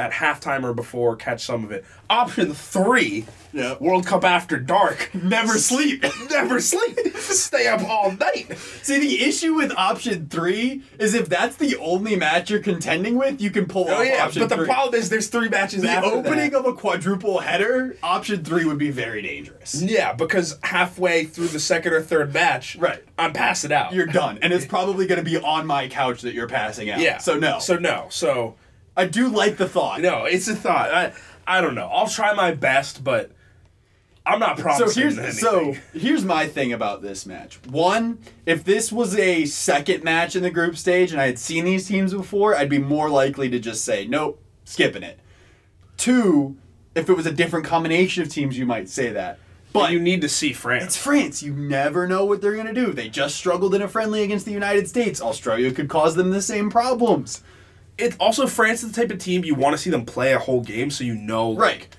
Speaker 2: at halftime or before, catch some of it. Option three,
Speaker 1: Yep.
Speaker 2: World Cup after dark.
Speaker 1: Never sleep.
Speaker 2: Never sleep. Stay up all night.
Speaker 1: See, the issue with option three is if that's the only match you're contending with, you can pull
Speaker 2: Oh
Speaker 1: off
Speaker 2: yeah,
Speaker 1: option
Speaker 2: but the problem is there's three matches
Speaker 1: the opening
Speaker 2: that.
Speaker 1: of a quadruple header, option three would be very dangerous.
Speaker 2: Yeah, because halfway through the second or third match,
Speaker 1: Right.
Speaker 2: I'm passing out.
Speaker 1: You're done, and it's probably going to be on my couch that you're passing out.
Speaker 2: yeah.
Speaker 1: So no.
Speaker 2: So no. So
Speaker 1: I do like the thought.
Speaker 2: no. It's a thought. I I don't know. I'll try my best, but I'm not
Speaker 1: So
Speaker 2: promising
Speaker 1: here's
Speaker 2: anything.
Speaker 1: so here's my thing about this match. One, if this was a second match in the group stage and I had seen these teams before, I'd be more likely to just say nope, skipping it. Two, if it was a different combination of teams, you might say that. But
Speaker 2: you need to see France.
Speaker 1: it's
Speaker 2: France.
Speaker 1: France. You never know what they're gonna do. They just struggled in a friendly against the United States. Australia could cause them the same problems.
Speaker 2: It also France is the type of team you want to see them play a whole game, so you know like,
Speaker 1: Right.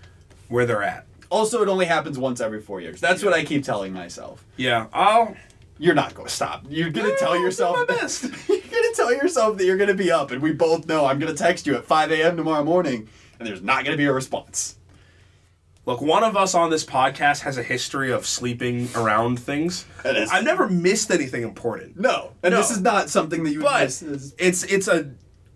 Speaker 2: where they're at.
Speaker 1: Also, it only happens once every four years. That's what I keep telling myself.
Speaker 2: Yeah, I'll
Speaker 1: You're not going to stop. You're going to
Speaker 2: I'll
Speaker 1: tell yourself.
Speaker 2: my best.
Speaker 1: you're going to tell yourself that you're going to be up, and we both know I'm going to text you at 5 a.m. tomorrow morning, and there's not going to be a response.
Speaker 2: Look, one of us on this podcast has a history of sleeping around things.
Speaker 1: That is-
Speaker 2: I've never missed anything important.
Speaker 1: No, and
Speaker 2: No.
Speaker 1: this is not something that you
Speaker 2: But
Speaker 1: miss. It's
Speaker 2: it's a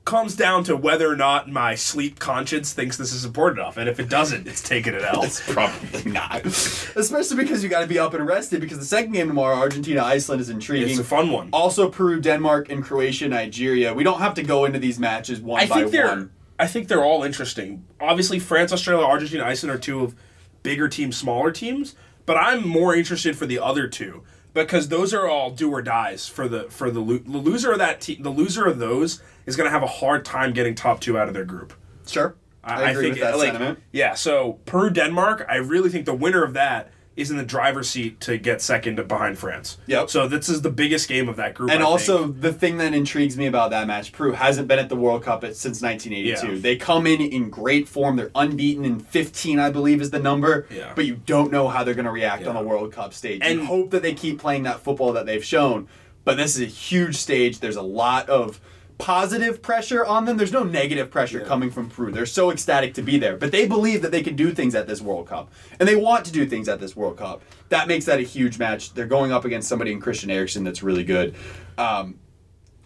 Speaker 2: comes down to whether or not my sleep conscience thinks this is important enough, and if it doesn't, it's taking it out.
Speaker 1: It's probably not. Especially because you got to be up and rested. Because the second game tomorrow, Argentina Iceland, is intriguing.
Speaker 2: It's a fun one.
Speaker 1: Also, Peru, Denmark, and Croatia, Nigeria. We don't have to go into these matches one
Speaker 2: I
Speaker 1: by
Speaker 2: think they're
Speaker 1: one.
Speaker 2: I think they're all interesting. Obviously, France, Australia, Argentina, Iceland are two of bigger teams, smaller teams. But I'm more interested for the other two because those are all do or dies for the for the, lo- the loser of that team. The loser of those is going to have a hard time getting top two out of their group.
Speaker 1: Sure, I, agree with that
Speaker 2: like,
Speaker 1: sentiment.
Speaker 2: Yeah, so Peru Denmark, I really think the winner of that is in the driver's seat to get second behind France.
Speaker 1: Yep.
Speaker 2: So this is the biggest game of that group.
Speaker 1: And
Speaker 2: I
Speaker 1: also,
Speaker 2: think.
Speaker 1: the thing that intrigues me about that match, Peru hasn't been at the World Cup since 1982.
Speaker 2: Yeah.
Speaker 1: They come in in great form. They're unbeaten in 15, I believe, is the number.
Speaker 2: Yeah.
Speaker 1: But you don't know how they're going to react on
Speaker 2: Yeah.
Speaker 1: a World Cup stage.
Speaker 2: And-
Speaker 1: you hope that they keep playing that football that they've shown. But this is a huge stage. There's a lot of positive pressure on them. There's no negative pressure
Speaker 2: Yeah.
Speaker 1: coming from Peru. They're so ecstatic to be there. But they believe that they can do things at this World Cup. And they want to do things at this World Cup. That makes that a huge match. They're going up against somebody in Christian Eriksen that's really good. Um,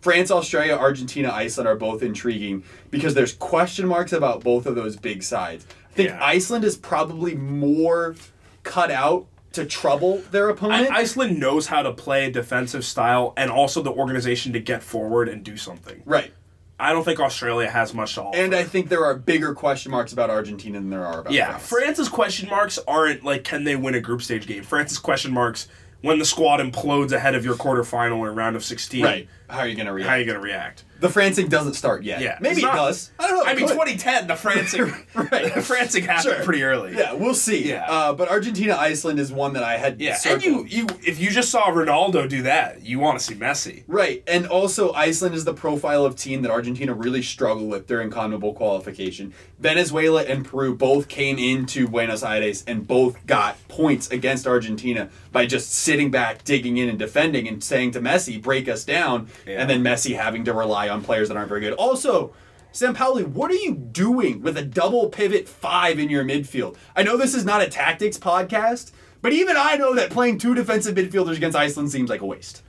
Speaker 1: France, Australia, Argentina, Iceland are both intriguing because there's question marks about both of those big sides. I think
Speaker 2: Yeah.
Speaker 1: Iceland is probably more cut out to trouble their opponent.
Speaker 2: I- Iceland knows how to play a defensive style and also the organization to get forward and do something.
Speaker 1: right.
Speaker 2: I don't think Australia has much to offer.
Speaker 1: And I think there are bigger question marks about Argentina than there are about
Speaker 2: yeah,
Speaker 1: France.
Speaker 2: France's question marks aren't like can they win a group stage game. France's question marks when the squad implodes ahead of your quarterfinal or round of 16.
Speaker 1: Right. How are you going to react?
Speaker 2: How are you going to react?
Speaker 1: the Francing doesn't start yet.
Speaker 2: Yeah,
Speaker 1: Maybe
Speaker 2: it's
Speaker 1: it does. I don't know.
Speaker 2: I mean,
Speaker 1: could.
Speaker 2: 2010, the Francing,
Speaker 1: Right.
Speaker 2: the Francing happened
Speaker 1: Sure.
Speaker 2: pretty early.
Speaker 1: Yeah, we'll see.
Speaker 2: Yeah.
Speaker 1: Uh, but Argentina Iceland is one that I had.
Speaker 2: yeah. And you, you, if you just saw Ronaldo do that, you want to see Messi.
Speaker 1: Right, and also Iceland is the profile of team that Argentina really struggled with during CONMEBOL qualification. Venezuela and Peru both came into Buenos Aires and both got points against Argentina by just sitting back, digging in, and defending, and saying to Messi, "Break us down,"
Speaker 2: Yeah.
Speaker 1: and then Messi having to rely on players that aren't very good. Also. Sampaoli, what are you doing with a double pivot five in your midfield? I know this is not a tactics podcast, but even I know that playing two defensive midfielders against Iceland seems like a waste.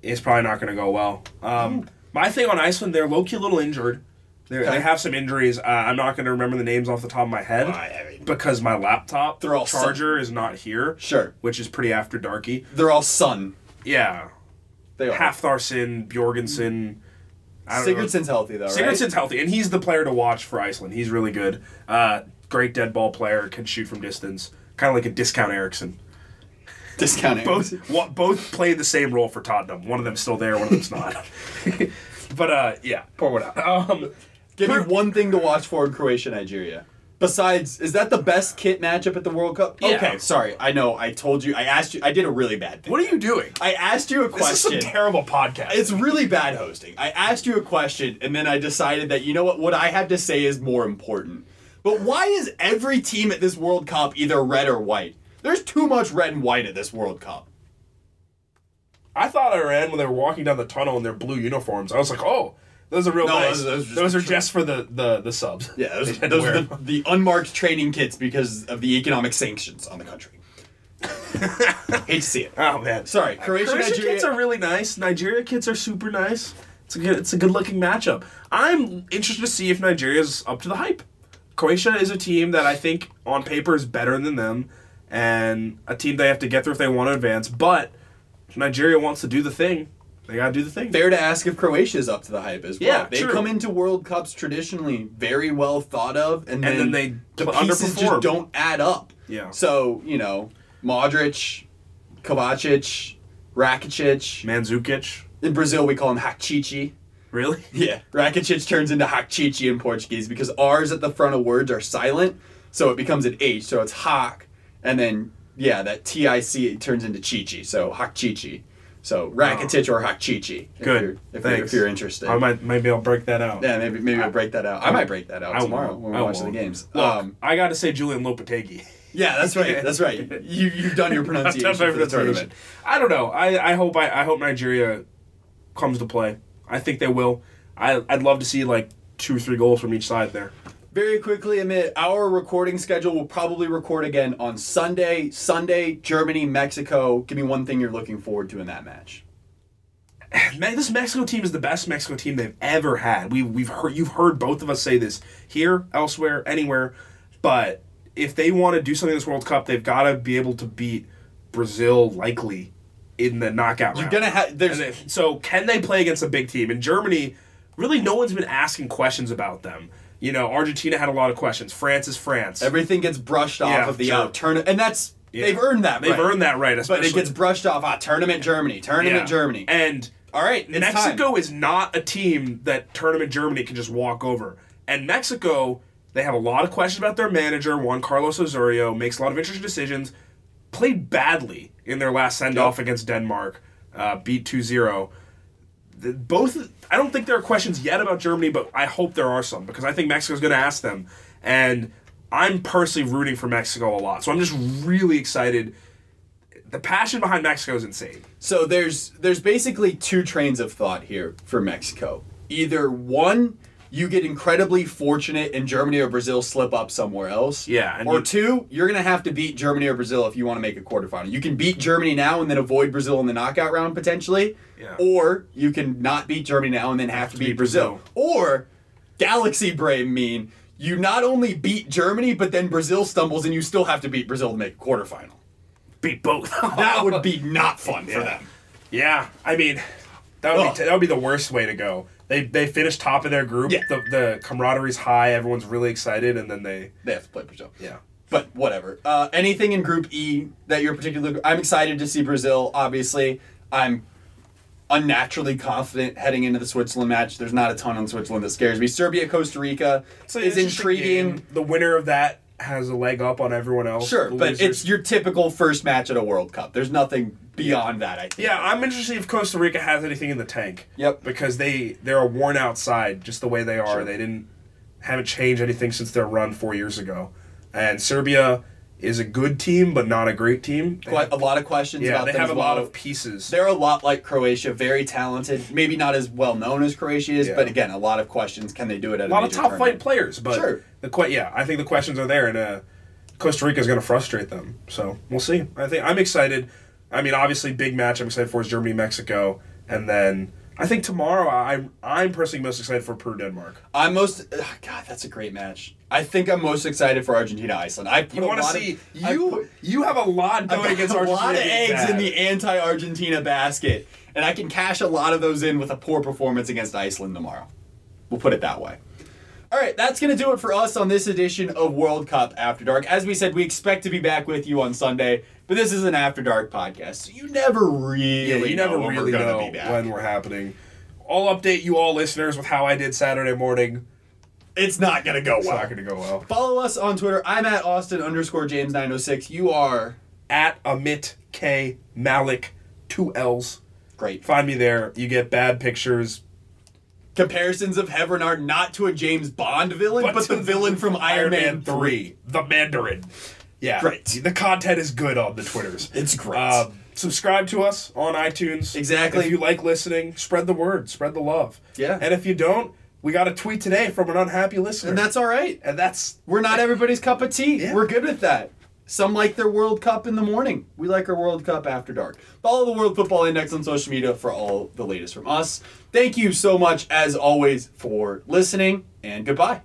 Speaker 2: It's probably not going to go well. Um, my thing on Iceland, they're low key a little injured.
Speaker 1: Okay.
Speaker 2: They have some injuries. Uh, I'm not going to remember the names off the top of my head
Speaker 1: I mean-
Speaker 2: because my laptop
Speaker 1: They're all
Speaker 2: charger is not here.
Speaker 1: Sure.
Speaker 2: Which is pretty after darky.
Speaker 1: They're all Sun.
Speaker 2: Yeah.
Speaker 1: They are.
Speaker 2: Halftharson, Bjorgensen. I don't know.
Speaker 1: Sigurdsson's healthy though, right?
Speaker 2: Sigurdsson's healthy, and he's the player to watch for Iceland. He's really good. Uh, great dead ball player, can shoot from distance. Kind of like a discount Eriksen.
Speaker 1: discounting.
Speaker 2: Both both play the same role for Tottenham. One of them's still there, one of them's not. but uh, yeah, pour one out. Um,
Speaker 1: Give me one thing to watch for in Croatia, Nigeria. Besides, is that the best kit matchup at the World Cup?
Speaker 2: Yeah.
Speaker 1: Okay, sorry. I know. I told you. I asked you. I did a really bad thing.
Speaker 2: what are you doing?
Speaker 1: I asked you a question.
Speaker 2: This is some terrible podcast.
Speaker 1: It's really bad hosting. I asked you a question, and then I decided that you know what? What I had to say is more important. But why is every team at this World Cup either red or white? There's too much red and white at this World Cup.
Speaker 2: I thought Iran when they were walking down the tunnel in their blue uniforms. I was like, oh, those are real
Speaker 1: No,
Speaker 2: nice.
Speaker 1: those- those are just
Speaker 2: those are just for the the the subs.
Speaker 1: Yeah, those, those are the, the unmarked training kits because of the economic sanctions on the country. Hate to see it.
Speaker 2: Oh man,
Speaker 1: Sorry, uh, Croatia,
Speaker 2: Croatia
Speaker 1: Nigeria.
Speaker 2: kits are really nice. Nigeria kits are super nice. It's a good, it's a good looking matchup. I'm interested to see if Nigeria's up to the hype. Croatia is a team that I think on paper is better than them, and a team they have to get through if they want to advance. But Nigeria wants to do the thing, they gotta do the thing.
Speaker 1: Fair to ask if Croatia's up to the hype as well.
Speaker 2: Yeah,
Speaker 1: they
Speaker 2: true.
Speaker 1: come into World Cups traditionally very well thought of, and,
Speaker 2: And
Speaker 1: then,
Speaker 2: then they
Speaker 1: the pieces just don't add up.
Speaker 2: Yeah.
Speaker 1: So you know, Modric, Kovacic, Rakitic.
Speaker 2: Mandzukic,
Speaker 1: In Brazil, we call him Hachichi.
Speaker 2: really?
Speaker 1: Yeah, Rakitic turns into Hachichi in Portuguese because R's at the front of words are silent, so it becomes an H. So it's Hak, and then yeah, that T I C turns into Chichi. So Hachichi. So Rakitic or Hachichi. If
Speaker 2: Good.
Speaker 1: You're, if, you're, if you're interested.
Speaker 2: I might maybe I'll break that out.
Speaker 1: yeah, maybe maybe I'll break that out. I might break that out
Speaker 2: I
Speaker 1: tomorrow
Speaker 2: won't.
Speaker 1: when we
Speaker 2: I
Speaker 1: watch the games.
Speaker 2: Look,
Speaker 1: um,
Speaker 2: I got to say Julian Lopetegui.
Speaker 1: yeah, that's right. That's right. You you've done your pronunciation for the tournament.
Speaker 2: I don't know. I, I hope I, I hope Nigeria comes to play. I think they will. I I'd love to see like two or three goals from each side there.
Speaker 1: Very quickly, Amit, our recording schedule will probably record again on Sunday. Sunday, Germany, Mexico. Give me one thing you're looking forward to in that match.
Speaker 2: Man, this Mexico team is the best Mexico team they've ever had. We we've heard you've heard both of us say this here, elsewhere, anywhere. But if they want to do something in this World Cup, they've got to be able to beat Brazil likely in the knockout
Speaker 1: You're
Speaker 2: round.
Speaker 1: gonna have there's
Speaker 2: if- so can they play against a big team? In Germany, really no one's been asking questions about them. You know, Argentina had a lot of questions. France is France.
Speaker 1: everything gets brushed off
Speaker 2: Yeah,
Speaker 1: of the
Speaker 2: sure.
Speaker 1: out turn, and that's
Speaker 2: Yeah.
Speaker 1: they've earned that.
Speaker 2: They've
Speaker 1: right.
Speaker 2: earned that right,
Speaker 1: but it gets brushed off. Ah, tournament Germany, tournament
Speaker 2: Yeah.
Speaker 1: Germany.
Speaker 2: And
Speaker 1: All right,
Speaker 2: Mexico
Speaker 1: time.
Speaker 2: is not a team that tournament Germany can just walk over. And Mexico, they have a lot of questions about their manager, Juan Carlos Osorio, makes a lot of interesting decisions, played badly in their last send off
Speaker 1: Yep.
Speaker 2: against Denmark, uh, beat 2 0. The- Both, I don't think there are questions yet about Germany, but I hope there are some because I think Mexico's going to ask them. And I'm personally rooting for Mexico a lot. So I'm just really excited. The passion behind Mexico is insane.
Speaker 1: So there's there's basically two trains of thought here for Mexico. Either one, you get incredibly fortunate and Germany or Brazil slip up somewhere else.
Speaker 2: Yeah,
Speaker 1: or
Speaker 2: you-
Speaker 1: two, you're gonna have to beat Germany or Brazil if you want to make a quarterfinal. You can beat Germany now and then avoid Brazil in the knockout round potentially.
Speaker 2: Yeah.
Speaker 1: Or you can not beat Germany now and then have to beat,
Speaker 2: beat
Speaker 1: Brazil. Or galaxy brain mean you not only beat Germany, but then Brazil stumbles and you still have to beat Brazil to make a quarterfinal.
Speaker 2: Beat both.
Speaker 1: That would be not fun for them.
Speaker 2: Yeah, I mean, that would
Speaker 1: Ugh.
Speaker 2: be that would be the worst way to go. They they finished top of their group.
Speaker 1: Yeah.
Speaker 2: The the camaraderie's high. Everyone's really excited, and then they
Speaker 1: They have to play Brazil.
Speaker 2: yeah.
Speaker 1: But whatever. Uh, anything in Group E that you're particularly? I'm excited to see Brazil. Obviously, I'm unnaturally confident heading into the Switzerland match. There's not a ton on Switzerland that scares me. Serbia, Costa Rica
Speaker 2: So
Speaker 1: is
Speaker 2: it's just a
Speaker 1: intriguing.
Speaker 2: The winner of that has a leg up on everyone else.
Speaker 1: Sure, but
Speaker 2: losers-
Speaker 1: it's your typical first match at a World Cup. There's nothing beyond that. I think.
Speaker 2: yeah. I'm interested if Costa Rica has anything in the tank.
Speaker 1: Yep.
Speaker 2: Because they they're a worn out side just the way they are.
Speaker 1: Sure.
Speaker 2: They didn't haven't changed anything since their run four years ago, and Serbia is a good team but not a great team. They
Speaker 1: Quite a lot of questions
Speaker 2: yeah,
Speaker 1: about
Speaker 2: they
Speaker 1: them
Speaker 2: have
Speaker 1: as
Speaker 2: a lot
Speaker 1: well.
Speaker 2: of pieces.
Speaker 1: They're a lot like Croatia, very talented. Maybe not as well known as Croatia is,
Speaker 2: Yeah.
Speaker 1: but again, a lot of questions. Can they do it at
Speaker 2: a lot of
Speaker 1: major
Speaker 2: top
Speaker 1: tournament?
Speaker 2: flight players, but
Speaker 1: Sure.
Speaker 2: the que- yeah, I think the questions are there, and uh, Costa Rica is going to frustrate them. So we'll see. I think I'm excited. I mean, obviously, big match I'm excited for is Germany Mexico, and then I think tomorrow I'm I'm personally most excited for Peru Denmark.
Speaker 1: I'm most. ugh, God, that's a great match. I think I'm most excited for Argentina Iceland. I put
Speaker 2: You want to see
Speaker 1: of,
Speaker 2: you
Speaker 1: put-
Speaker 2: you have a lot going against
Speaker 1: a
Speaker 2: Argentina.
Speaker 1: lot of eggs in the anti-Argentina basket, and I can cash a lot of those in with a poor performance against Iceland tomorrow. We'll put it that way. All right, that's going to do it for us on this edition of World Cup After Dark. As we said, we expect to be back with you on Sunday, but this is an After Dark podcast, so you never really
Speaker 2: Yeah, you never
Speaker 1: know
Speaker 2: really
Speaker 1: we're
Speaker 2: know when we're happening. I'll update you all listeners with how I did Saturday morning.
Speaker 1: It's not going to go well.
Speaker 2: It's not going to go well.
Speaker 1: Follow us on Twitter. I'm at Austin underscore James 906. You are
Speaker 2: At Amit K Malik, two L's.
Speaker 1: great.
Speaker 2: Find me there. You get bad pictures,
Speaker 1: comparisons of Hervé Renard not to a James Bond villain, but,
Speaker 2: to
Speaker 1: the villain from Iron Man 3.
Speaker 2: the Mandarin. Yeah,
Speaker 1: Great.
Speaker 2: The content is good on the Twitters.
Speaker 1: It's great.
Speaker 2: Um, subscribe to us on iTunes.
Speaker 1: Exactly.
Speaker 2: If you like listening, spread the word, spread the love.
Speaker 1: Yeah.
Speaker 2: And if you don't, we got a tweet today from an unhappy listener.
Speaker 1: and that's all right.
Speaker 2: and that's
Speaker 1: We're not everybody's cup of tea.
Speaker 2: Yeah.
Speaker 1: We're good with that. Some like their World Cup in the morning. We like our World Cup after dark. Follow the World Football Index on social media for all the latest from us. Thank you so much, as always, for listening, and goodbye.